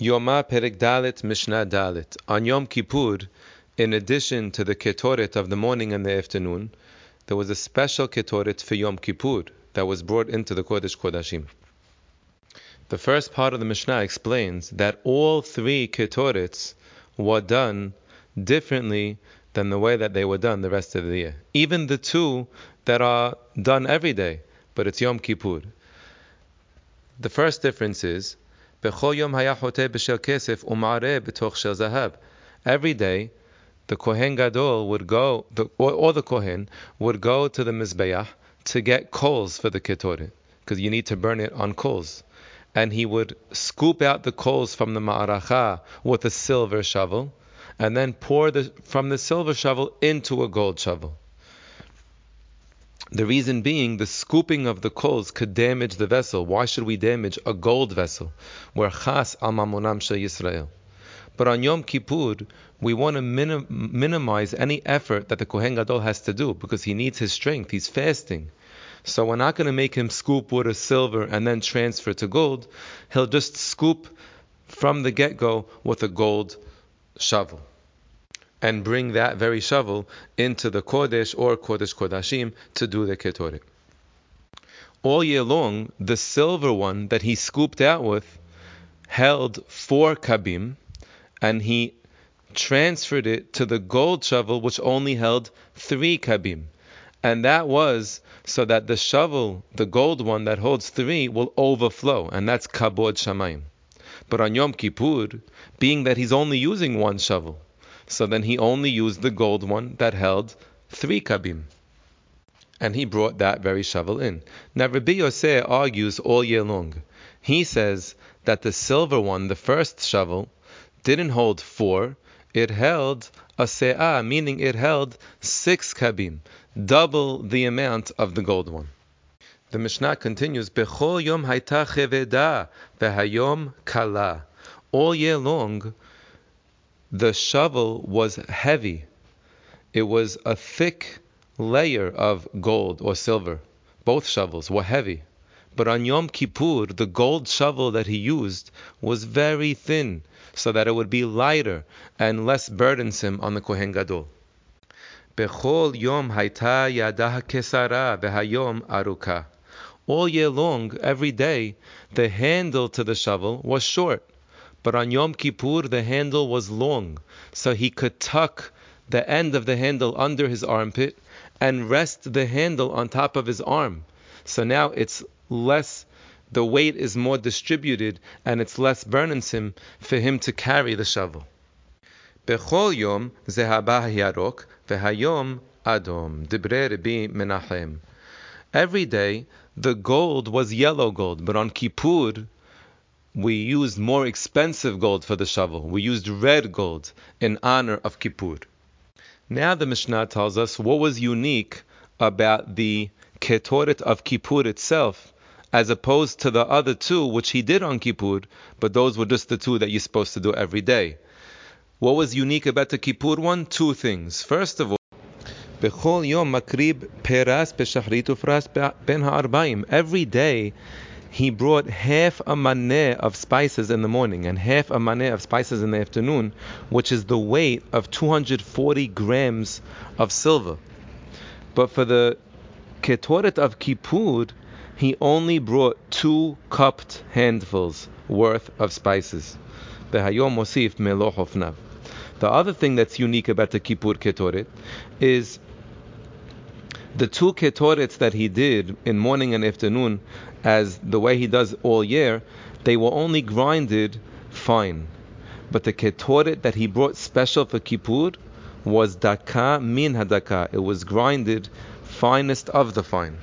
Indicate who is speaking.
Speaker 1: Yoma Perek Dalet Mishnah Dalet. On Yom Kippur, in addition to the Ketoret of the morning and the afternoon, there was a special Ketoret for Yom Kippur that was brought into the Kodesh Kodashim. The first part of the Mishnah explains that all three Ketorets were done differently than the way that they were done the rest of the year. Even the two that are done every day, but it's Yom Kippur. The first difference is Every day, the Kohen Gadol would go, the, or, or, the Kohen would go to the Mizbeach to get coals for the Ketoret, because you need to burn it on coals. And he would scoop out the coals from the Ma'aracha with a silver shovel, and then pour the, from the silver shovel into a gold shovel. The reason being, the scooping of the coals could damage the vessel. Why should we damage a gold vessel? Where chas al mamonam Yisrael. But on Yom Kippur, we want to minim- minimize any effort that the Kohen Gadol has to do because he needs his strength. He's fasting. So we're not going to make him scoop with a silver and then transfer to gold. He'll just scoop from the get go with a gold shovel and bring that very shovel into the Kodesh or Kodesh Kodashim to do the Ketoret. All year long, the silver one that he scooped out with held four kabim, and he transferred it to the gold shovel, which only held three kabim. And that was so that the shovel, the gold one that holds three, will overflow, and that's kabod shamayim. But on Yom Kippur, being that he's only using one shovel, so then he only used the gold one that held three kabim. And he brought that very shovel in. Now Rabbi Yosef argues all year long. He says that the silver one, the first shovel, didn't hold four, it held a se'ah, meaning it held six kabim, double the amount of the gold one. The Mishnah continues, Bechol yom hayta cheveda, vehayom kala. All year long, the shovel was heavy. It was a thick layer of gold or silver. Both shovels were heavy. But on Yom Kippur, the gold shovel that he used was very thin, so that it would be lighter and less burdensome on the Kohen Gadol. Bechol Yom Haita Yadah Kesara Behayom Aruka. All year long, every day, the handle to the shovel was short but on Yom Kippur, the handle was long, so he could tuck the end of the handle under his armpit and rest the handle on top of his arm. So now it's less, the weight is more distributed and it's less burdensome for him to carry the shovel. Yarok vehayom adom dibre Rabbi Menachem. Every day the gold was yellow gold, but on Kippur we used more expensive gold for the shovel. We used red gold in honor of Kippur. Now the Mishnah tells us what was unique about the Ketoret of Kippur itself, as opposed to the other two which he did on Kippur, but those were just the two that you're supposed to do every day. What was unique about the Kippur one? Two things. First of all, Every day he brought half a maneh of spices in the morning and half a maneh of spices in the afternoon, which is the weight of 240 grams of silver. But for the ketoret of Kippur, he only brought two cupped handfuls worth of spices. The other thing that's unique about the Kippur ketoret is the two ketorets that he did in morning and afternoon, as the way he does all year, they were only grinded fine. But the ketoret that he brought special for Kippur was daka min hadaka. It was grinded finest of the fine.